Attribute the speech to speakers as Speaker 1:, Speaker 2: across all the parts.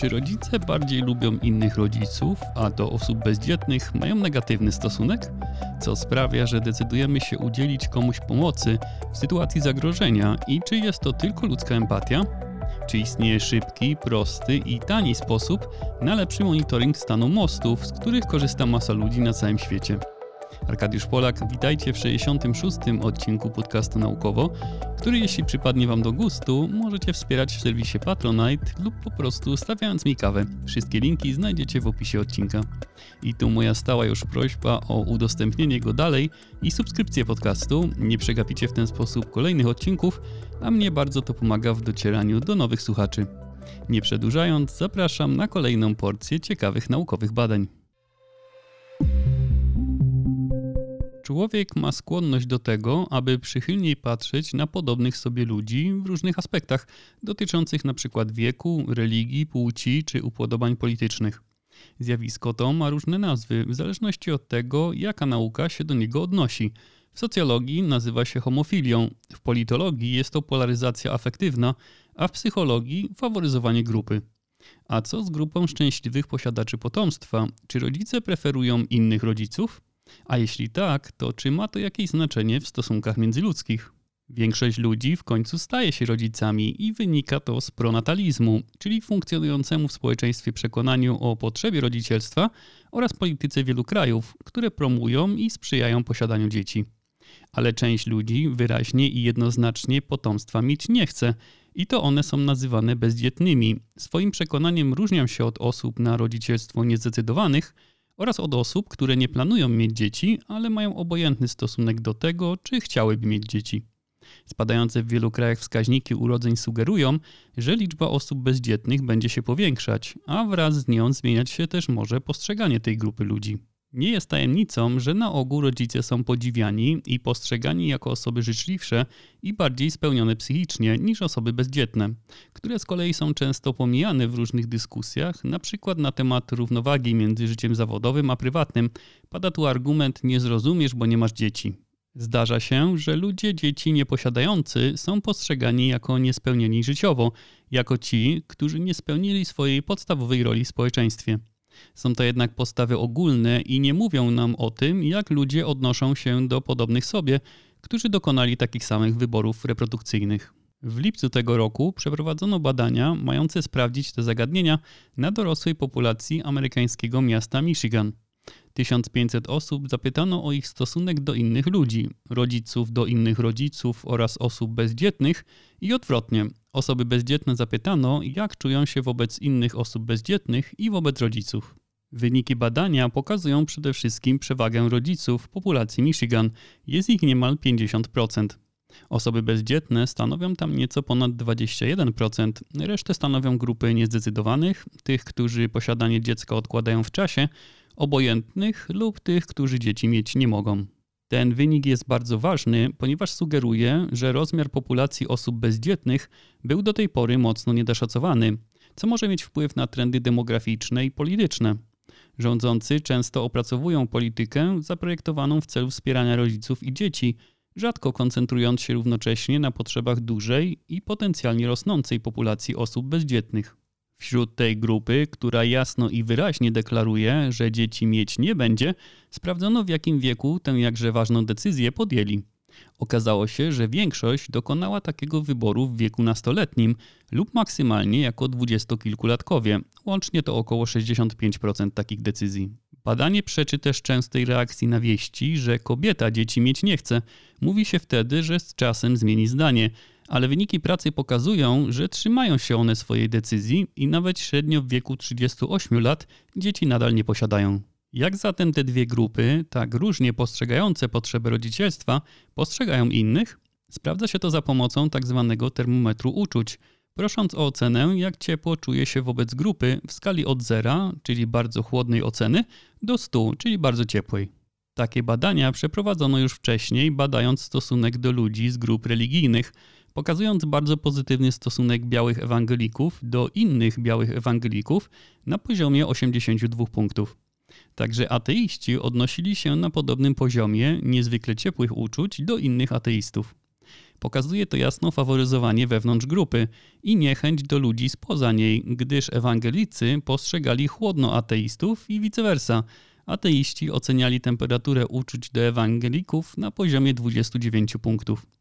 Speaker 1: Czy rodzice bardziej lubią innych rodziców, a do osób bezdzietnych mają negatywny stosunek? Co sprawia, że decydujemy się udzielić komuś pomocy w sytuacji zagrożenia i czy jest to tylko ludzka empatia? Czy istnieje szybki, prosty i tani sposób na lepszy monitoring stanu mostów, z których korzysta masa ludzi na całym świecie? Arkadiusz Polak, witajcie w 66. odcinku podcastu Naukowo, który jeśli przypadnie Wam do gustu, możecie wspierać w serwisie Patronite lub po prostu stawiając mi kawę. Wszystkie linki znajdziecie w opisie odcinka. I tu moja stała już prośba o udostępnienie go dalej i subskrypcję podcastu. Nie przegapicie w ten sposób kolejnych odcinków, a mnie bardzo to pomaga w docieraniu do nowych słuchaczy. Nie przedłużając, zapraszam na kolejną porcję ciekawych naukowych badań. Człowiek ma skłonność do tego, aby przychylniej patrzeć na podobnych sobie ludzi w różnych aspektach, dotyczących np. wieku, religii, płci czy upodobań politycznych. Zjawisko to ma różne nazwy, w zależności od tego, jaka nauka się do niego odnosi. W socjologii nazywa się homofilią, w politologii jest to polaryzacja afektywna, a w psychologii faworyzowanie grupy. A co z grupą szczęśliwych posiadaczy potomstwa? Czy rodzice preferują innych rodziców? A jeśli tak, to czy ma to jakieś znaczenie w stosunkach międzyludzkich? Większość ludzi w końcu staje się rodzicami i wynika to z pronatalizmu, czyli funkcjonującemu w społeczeństwie przekonaniu o potrzebie rodzicielstwa oraz polityce wielu krajów, które promują i sprzyjają posiadaniu dzieci. Ale część ludzi wyraźnie i jednoznacznie potomstwa mieć nie chce i to one są nazywane bezdzietnymi. Swoim przekonaniem różnią się od osób na rodzicielstwo niezdecydowanych, oraz od osób, które nie planują mieć dzieci, ale mają obojętny stosunek do tego, czy chciałyby mieć dzieci. Spadające w wielu krajach wskaźniki urodzeń sugerują, że liczba osób bezdzietnych będzie się powiększać, a wraz z nią zmieniać się też może postrzeganie tej grupy ludzi. Nie jest tajemnicą, że na ogół rodzice są podziwiani i postrzegani jako osoby życzliwsze i bardziej spełnione psychicznie niż osoby bezdzietne, które z kolei są często pomijane w różnych dyskusjach, na przykład na temat równowagi między życiem zawodowym a prywatnym. Pada tu argument nie zrozumiesz, bo nie masz dzieci. Zdarza się, że ludzie dzieci nieposiadający są postrzegani jako niespełnieni życiowo, jako ci, którzy nie spełnili swojej podstawowej roli w społeczeństwie. Są to jednak postawy ogólne i nie mówią nam o tym, jak ludzie odnoszą się do podobnych sobie, którzy dokonali takich samych wyborów reprodukcyjnych. W lipcu tego roku przeprowadzono badania mające sprawdzić te zagadnienia na dorosłej populacji amerykańskiego miasta Michigan. 1500 osób zapytano o ich stosunek do innych ludzi, rodziców do innych rodziców oraz osób bezdzietnych i odwrotnie. Osoby bezdzietne zapytano, jak czują się wobec innych osób bezdzietnych i wobec rodziców. Wyniki badania pokazują przede wszystkim przewagę rodziców w populacji Michigan. Jest ich niemal 50%. Osoby bezdzietne stanowią tam nieco ponad 21%, resztę stanowią grupy niezdecydowanych, tych, którzy posiadanie dziecka odkładają w czasie, obojętnych lub tych, którzy dzieci mieć nie mogą. Ten wynik jest bardzo ważny, ponieważ sugeruje, że rozmiar populacji osób bezdzietnych był do tej pory mocno niedoszacowany, co może mieć wpływ na trendy demograficzne i polityczne. Rządzący często opracowują politykę zaprojektowaną w celu wspierania rodziców i dzieci, rzadko koncentrując się równocześnie na potrzebach dużej i potencjalnie rosnącej populacji osób bezdzietnych. Wśród tej grupy, która jasno i wyraźnie deklaruje, że dzieci mieć nie będzie, sprawdzono w jakim wieku tę jakże ważną decyzję podjęli. Okazało się, że większość dokonała takiego wyboru w wieku nastoletnim lub maksymalnie jako dwudziestokilkulatkowie. Łącznie to około 65% takich decyzji. Badanie przeczy też częstej reakcji na wieści, że kobieta dzieci mieć nie chce. Mówi się wtedy, że z czasem zmieni zdanie, ale wyniki pracy pokazują, że trzymają się one swojej decyzji i nawet średnio w wieku 38 lat dzieci nadal nie posiadają. Jak zatem te dwie grupy, tak różnie postrzegające potrzeby rodzicielstwa, postrzegają innych? Sprawdza się to za pomocą tzw. Tak termometru uczuć, prosząc o ocenę, jak ciepło czuje się wobec grupy w skali od zera, czyli bardzo chłodnej oceny, do 100, czyli bardzo ciepłej. Takie badania przeprowadzono już wcześniej, badając stosunek do ludzi z grup religijnych, pokazując bardzo pozytywny stosunek białych ewangelików do innych białych ewangelików na poziomie 82 punktów. Także ateiści odnosili się na podobnym poziomie niezwykle ciepłych uczuć do innych ateistów. Pokazuje to jasno faworyzowanie wewnątrz grupy i niechęć do ludzi spoza niej, gdyż ewangelicy postrzegali chłodno ateistów i vice versa. Ateiści oceniali temperaturę uczuć do ewangelików na poziomie 29 punktów.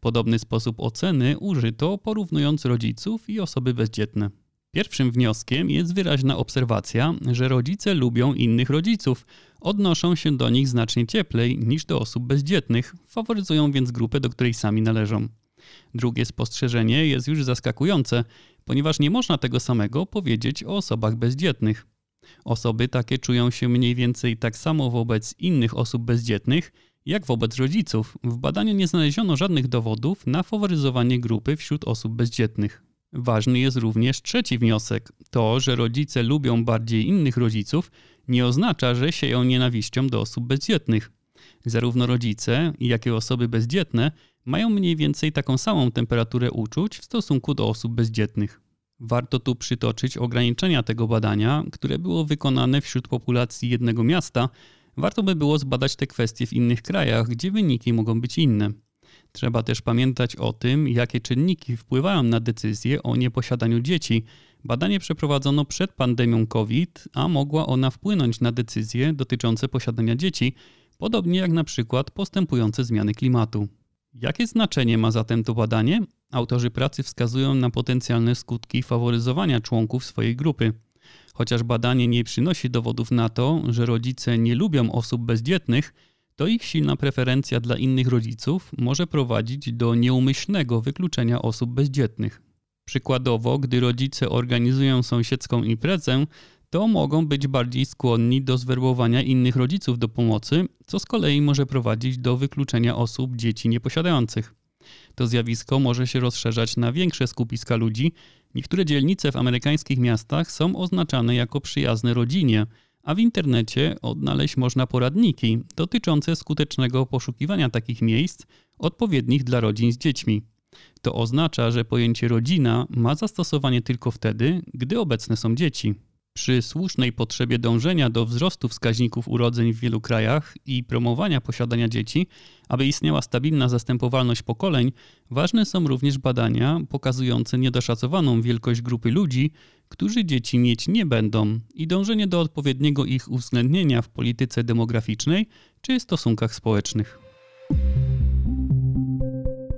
Speaker 1: Podobny sposób oceny użyto porównując rodziców i osoby bezdzietne. Pierwszym wnioskiem jest wyraźna obserwacja, że rodzice lubią innych rodziców, odnoszą się do nich znacznie cieplej niż do osób bezdzietnych, faworyzują więc grupę, do której sami należą. Drugie spostrzeżenie jest już zaskakujące, ponieważ nie można tego samego powiedzieć o osobach bezdzietnych. Osoby takie czują się mniej więcej tak samo wobec innych osób bezdzietnych, jak wobec rodziców. W badaniu nie znaleziono żadnych dowodów na faworyzowanie grupy wśród osób bezdzietnych. Ważny jest również trzeci wniosek. To, że rodzice lubią bardziej innych rodziców, nie oznacza, że sieją nienawiścią do osób bezdzietnych. Zarówno rodzice, jak i osoby bezdzietne mają mniej więcej taką samą temperaturę uczuć w stosunku do osób bezdzietnych. Warto tu przytoczyć ograniczenia tego badania, które było wykonane wśród populacji jednego miasta. Warto by było zbadać te kwestie w innych krajach, gdzie wyniki mogą być inne. Trzeba też pamiętać o tym, jakie czynniki wpływają na decyzję o nieposiadaniu dzieci. Badanie przeprowadzono przed pandemią COVID, a mogła ona wpłynąć na decyzje dotyczące posiadania dzieci, podobnie jak na przykład postępujące zmiany klimatu. Jakie znaczenie ma zatem to badanie? Autorzy pracy wskazują na potencjalne skutki faworyzowania członków swojej grupy. Chociaż badanie nie przynosi dowodów na to, że rodzice nie lubią osób bezdzietnych, to ich silna preferencja dla innych rodziców może prowadzić do nieumyślnego wykluczenia osób bezdzietnych. Przykładowo, gdy rodzice organizują sąsiedzką imprezę, to mogą być bardziej skłonni do zwerbowania innych rodziców do pomocy, co z kolei może prowadzić do wykluczenia osób dzieci nieposiadających. To zjawisko może się rozszerzać na większe skupiska ludzi. Niektóre dzielnice w amerykańskich miastach są oznaczane jako przyjazne rodzinie, a w internecie odnaleźć można poradniki dotyczące skutecznego poszukiwania takich miejsc odpowiednich dla rodzin z dziećmi. To oznacza, że pojęcie rodzina ma zastosowanie tylko wtedy, gdy obecne są dzieci. Przy słusznej potrzebie dążenia do wzrostu wskaźników urodzeń w wielu krajach i promowania posiadania dzieci, aby istniała stabilna zastępowalność pokoleń, ważne są również badania pokazujące niedoszacowaną wielkość grupy ludzi, którzy dzieci mieć nie będą i dążenie do odpowiedniego ich uwzględnienia w polityce demograficznej czy stosunkach społecznych.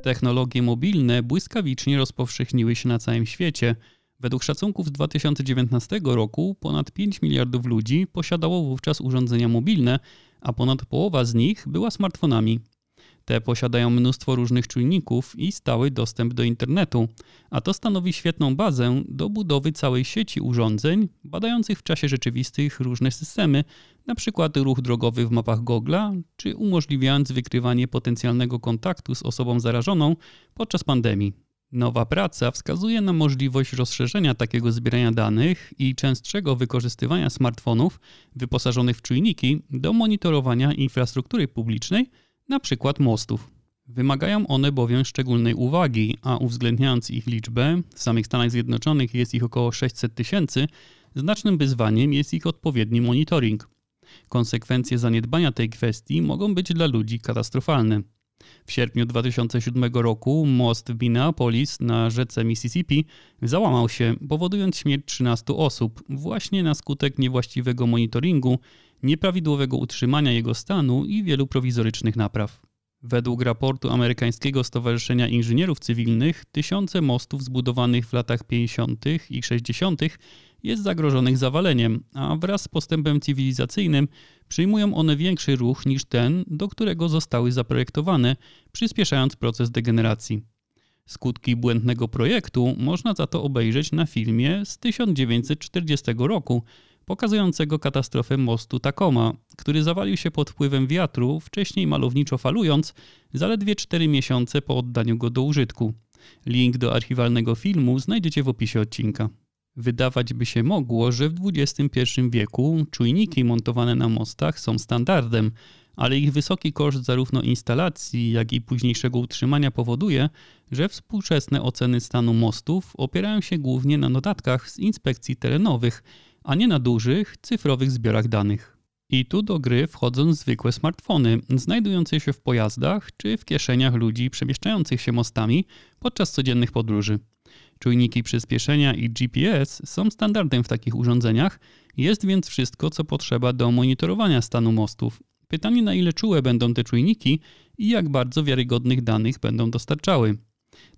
Speaker 1: Technologie mobilne błyskawicznie rozpowszechniły się na całym świecie – Według szacunków z 2019 roku ponad 5 miliardów ludzi posiadało wówczas urządzenia mobilne, a ponad połowa z nich była smartfonami. Te posiadają mnóstwo różnych czujników i stały dostęp do internetu, a to stanowi świetną bazę do budowy całej sieci urządzeń badających w czasie rzeczywistym różne systemy, np. ruch drogowy w mapach Google'a, czy umożliwiając wykrywanie potencjalnego kontaktu z osobą zarażoną podczas pandemii. Nowa praca wskazuje na możliwość rozszerzenia takiego zbierania danych i częstszego wykorzystywania smartfonów wyposażonych w czujniki do monitorowania infrastruktury publicznej, np. mostów. Wymagają one bowiem szczególnej uwagi, a uwzględniając ich liczbę, w samych Stanach Zjednoczonych jest ich około 600 tysięcy, znacznym wyzwaniem jest ich odpowiedni monitoring. Konsekwencje zaniedbania tej kwestii mogą być dla ludzi katastrofalne. W sierpniu 2007 roku most w Minneapolis na rzece Mississippi załamał się, powodując śmierć 13 osób właśnie na skutek niewłaściwego monitoringu, nieprawidłowego utrzymania jego stanu i wielu prowizorycznych napraw. Według raportu amerykańskiego Stowarzyszenia Inżynierów Cywilnych, tysiące mostów zbudowanych w latach 50. i 60. jest zagrożonych zawaleniem, a wraz z postępem cywilizacyjnym przyjmują one większy ruch niż ten, do którego zostały zaprojektowane, przyspieszając proces degeneracji. Skutki błędnego projektu można za to obejrzeć na filmie z 1940 roku, pokazującego katastrofę mostu Tacoma, który zawalił się pod wpływem wiatru, wcześniej malowniczo falując, zaledwie 4 miesiące po oddaniu go do użytku. Link do archiwalnego filmu znajdziecie w opisie odcinka. Wydawać by się mogło, że w XXI wieku czujniki montowane na mostach są standardem, ale ich wysoki koszt zarówno instalacji, jak i późniejszego utrzymania powoduje, że współczesne oceny stanu mostów opierają się głównie na notatkach z inspekcji terenowych, a nie na dużych, cyfrowych zbiorach danych. I tu do gry wchodzą zwykłe smartfony, znajdujące się w pojazdach czy w kieszeniach ludzi przemieszczających się mostami podczas codziennych podróży. Czujniki przyspieszenia i GPS są standardem w takich urządzeniach, jest więc wszystko, co potrzeba do monitorowania stanu mostów. Pytanie, na ile czułe będą te czujniki i jak bardzo wiarygodnych danych będą dostarczały.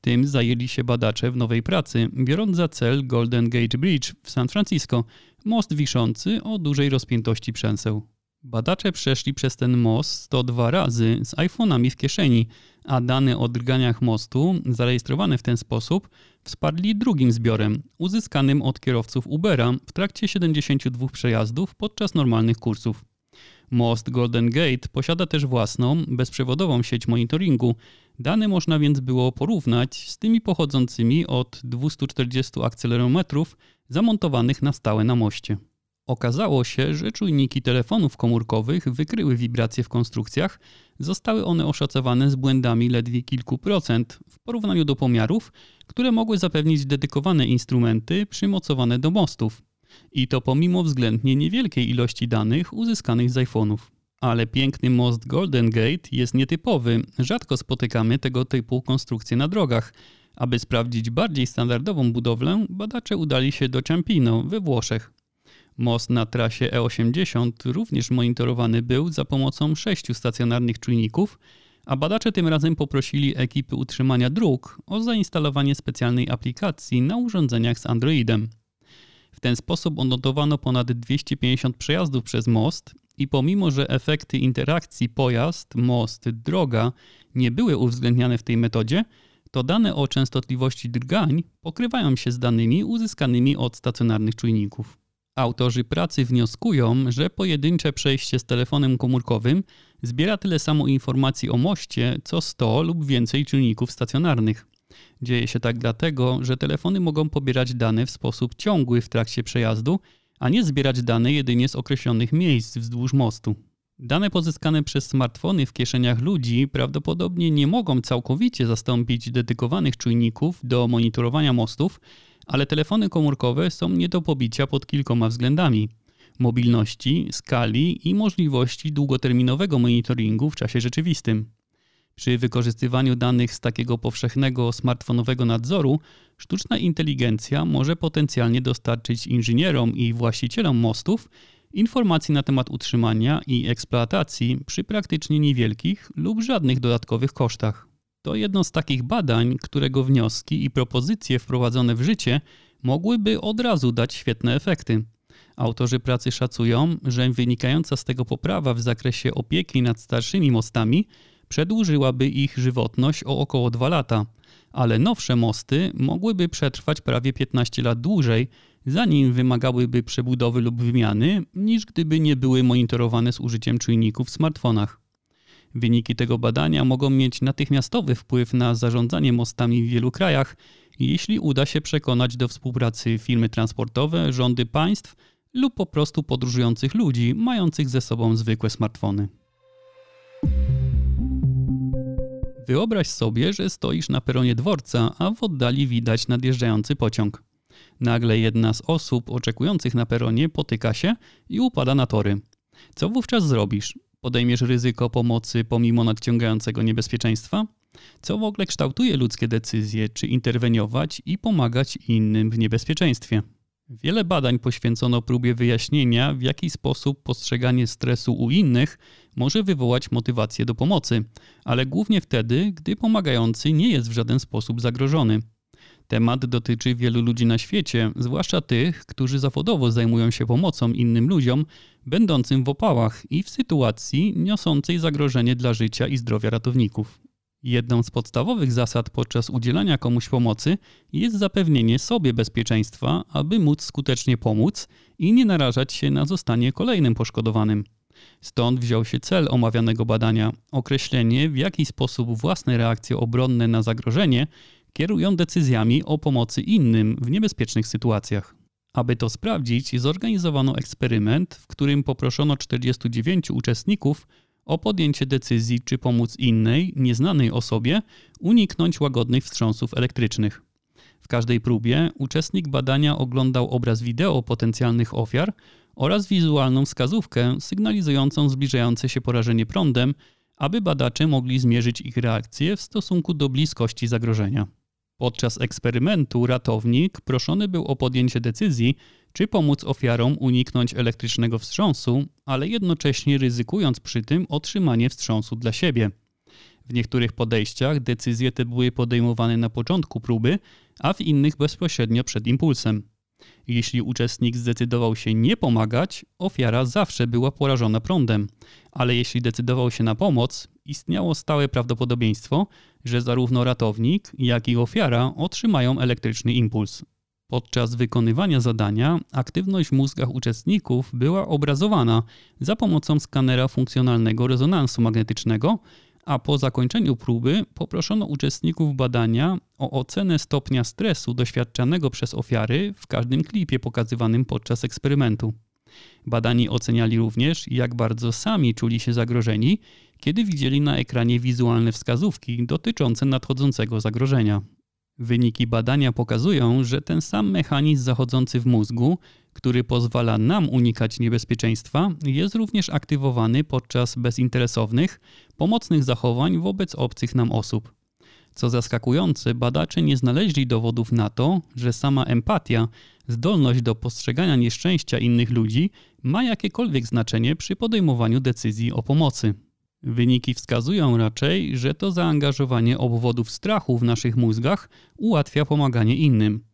Speaker 1: Tym zajęli się badacze w nowej pracy, biorąc za cel Golden Gate Bridge w San Francisco, most wiszący o dużej rozpiętości przęseł. Badacze przeszli przez ten most 102 razy z iPhone'ami w kieszeni, a dane o drganiach mostu, zarejestrowane w ten sposób, wsparli drugim zbiorem, uzyskanym od kierowców Ubera w trakcie 72 przejazdów podczas normalnych kursów. Most Golden Gate posiada też własną, bezprzewodową sieć monitoringu. Dane można więc było porównać z tymi pochodzącymi od 240 akcelerometrów zamontowanych na stałe na moście. Okazało się, że czujniki telefonów komórkowych wykryły wibracje w konstrukcjach. Zostały one oszacowane z błędami ledwie kilku procent w porównaniu do pomiarów, które mogły zapewnić dedykowane instrumenty przymocowane do mostów. I to pomimo względnie niewielkiej ilości danych uzyskanych z iPhone'ów. Ale piękny most Golden Gate jest nietypowy. Rzadko spotykamy tego typu konstrukcje na drogach. Aby sprawdzić bardziej standardową budowlę, badacze udali się do Ciampino we Włoszech. Most na trasie E80 również monitorowany był za pomocą sześciu stacjonarnych czujników, a badacze tym razem poprosili ekipy utrzymania dróg o zainstalowanie specjalnej aplikacji na urządzeniach z Androidem. W ten sposób odnotowano ponad 250 przejazdów przez most i pomimo, że efekty interakcji pojazd, most, droga nie były uwzględniane w tej metodzie, to dane o częstotliwości drgań pokrywają się z danymi uzyskanymi od stacjonarnych czujników. Autorzy pracy wnioskują, że pojedyncze przejście z telefonem komórkowym zbiera tyle samo informacji o moście, co 100 lub więcej czujników stacjonarnych. Dzieje się tak dlatego, że telefony mogą pobierać dane w sposób ciągły w trakcie przejazdu, a nie zbierać dane jedynie z określonych miejsc wzdłuż mostu. Dane pozyskane przez smartfony w kieszeniach ludzi prawdopodobnie nie mogą całkowicie zastąpić dedykowanych czujników do monitorowania mostów, ale telefony komórkowe są nie do pobicia pod kilkoma względami: mobilności, skali i możliwości długoterminowego monitoringu w czasie rzeczywistym. Przy wykorzystywaniu danych z takiego powszechnego smartfonowego nadzoru, sztuczna inteligencja może potencjalnie dostarczyć inżynierom i właścicielom mostów informacji na temat utrzymania i eksploatacji przy praktycznie niewielkich lub żadnych dodatkowych kosztach. To jedno z takich badań, którego wnioski i propozycje wprowadzone w życie mogłyby od razu dać świetne efekty. Autorzy pracy szacują, że wynikająca z tego poprawa w zakresie opieki nad starszymi mostami przedłużyłaby ich żywotność o około 2 lata, ale nowsze mosty mogłyby przetrwać prawie 15 lat dłużej, zanim wymagałyby przebudowy lub wymiany, niż gdyby nie były monitorowane z użyciem czujników w smartfonach. Wyniki tego badania mogą mieć natychmiastowy wpływ na zarządzanie mostami w wielu krajach, jeśli uda się przekonać do współpracy firmy transportowe, rządy państw lub po prostu podróżujących ludzi mających ze sobą zwykłe smartfony. Wyobraź sobie, że stoisz na peronie dworca, a w oddali widać nadjeżdżający pociąg. Nagle jedna z osób oczekujących na peronie potyka się i upada na tory. Co wówczas zrobisz? Podejmiesz ryzyko pomocy pomimo nadciągającego niebezpieczeństwa? Co w ogóle kształtuje ludzkie decyzje, czy interweniować i pomagać innym w niebezpieczeństwie? Wiele badań poświęcono próbie wyjaśnienia, w jaki sposób postrzeganie stresu u innych może wywołać motywację do pomocy, ale głównie wtedy, gdy pomagający nie jest w żaden sposób zagrożony. Temat dotyczy wielu ludzi na świecie, zwłaszcza tych, którzy zawodowo zajmują się pomocą innym ludziom, będącym w opałach i w sytuacji niosącej zagrożenie dla życia i zdrowia ratowników. Jedną z podstawowych zasad podczas udzielania komuś pomocy jest zapewnienie sobie bezpieczeństwa, aby móc skutecznie pomóc i nie narażać się na zostanie kolejnym poszkodowanym. Stąd wziął się cel omawianego badania określenie, w jaki sposób własne reakcje obronne na zagrożenie kierują decyzjami o pomocy innym w niebezpiecznych sytuacjach. Aby to sprawdzić, zorganizowano eksperyment, w którym poproszono 49 uczestników o podjęcie decyzji, czy pomóc innej, nieznanej osobie, uniknąć łagodnych wstrząsów elektrycznych. W każdej próbie uczestnik badania oglądał obraz wideo potencjalnych ofiar oraz wizualną wskazówkę sygnalizującą zbliżające się porażenie prądem, aby badacze mogli zmierzyć ich reakcję w stosunku do bliskości zagrożenia. Podczas eksperymentu ratownik proszony był o podjęcie decyzji, czy pomóc ofiarom uniknąć elektrycznego wstrząsu, ale jednocześnie ryzykując przy tym otrzymanie wstrząsu dla siebie. W niektórych podejściach decyzje te były podejmowane na początku próby, a w innych bezpośrednio przed impulsem. Jeśli uczestnik zdecydował się nie pomagać, ofiara zawsze była porażona prądem, ale jeśli decydował się na pomoc, istniało stałe prawdopodobieństwo, że zarówno ratownik, jak i ofiara otrzymają elektryczny impuls. Podczas wykonywania zadania aktywność w mózgach uczestników była obrazowana za pomocą skanera funkcjonalnego rezonansu magnetycznego, a po zakończeniu próby poproszono uczestników badania o ocenę stopnia stresu doświadczanego przez ofiary w każdym klipie pokazywanym podczas eksperymentu. Badani oceniali również, jak bardzo sami czuli się zagrożeni, kiedy widzieli na ekranie wizualne wskazówki dotyczące nadchodzącego zagrożenia. Wyniki badania pokazują, że ten sam mechanizm zachodzący w mózgu, który pozwala nam unikać niebezpieczeństwa, jest również aktywowany podczas bezinteresownych, pomocnych zachowań wobec obcych nam osób. Co zaskakujące, badacze nie znaleźli dowodów na to, że sama empatia, zdolność do postrzegania nieszczęścia innych ludzi ma jakiekolwiek znaczenie przy podejmowaniu decyzji o pomocy. Wyniki wskazują raczej, że to zaangażowanie obwodów strachu w naszych mózgach ułatwia pomaganie innym.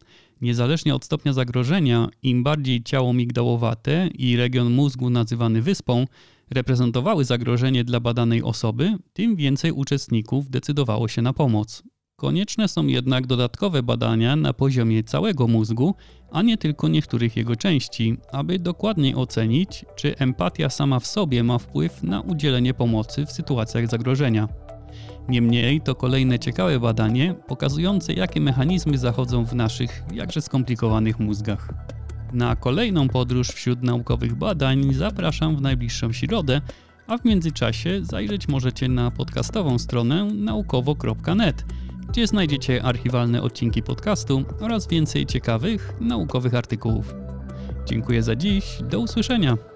Speaker 1: Niezależnie od stopnia zagrożenia, im bardziej ciało migdałowate i region mózgu nazywany wyspą reprezentowały zagrożenie dla badanej osoby, tym więcej uczestników decydowało się na pomoc. Konieczne są jednak dodatkowe badania na poziomie całego mózgu, a nie tylko niektórych jego części, aby dokładniej ocenić, czy empatia sama w sobie ma wpływ na udzielenie pomocy w sytuacjach zagrożenia. Niemniej to kolejne ciekawe badanie pokazujące, jakie mechanizmy zachodzą w naszych jakże skomplikowanych mózgach. Na kolejną podróż wśród naukowych badań zapraszam w najbliższą środę, a w międzyczasie zajrzeć możecie na podcastową stronę naukowo.net gdzie znajdziecie archiwalne odcinki podcastu oraz więcej ciekawych, naukowych artykułów. Dziękuję za dziś, do usłyszenia.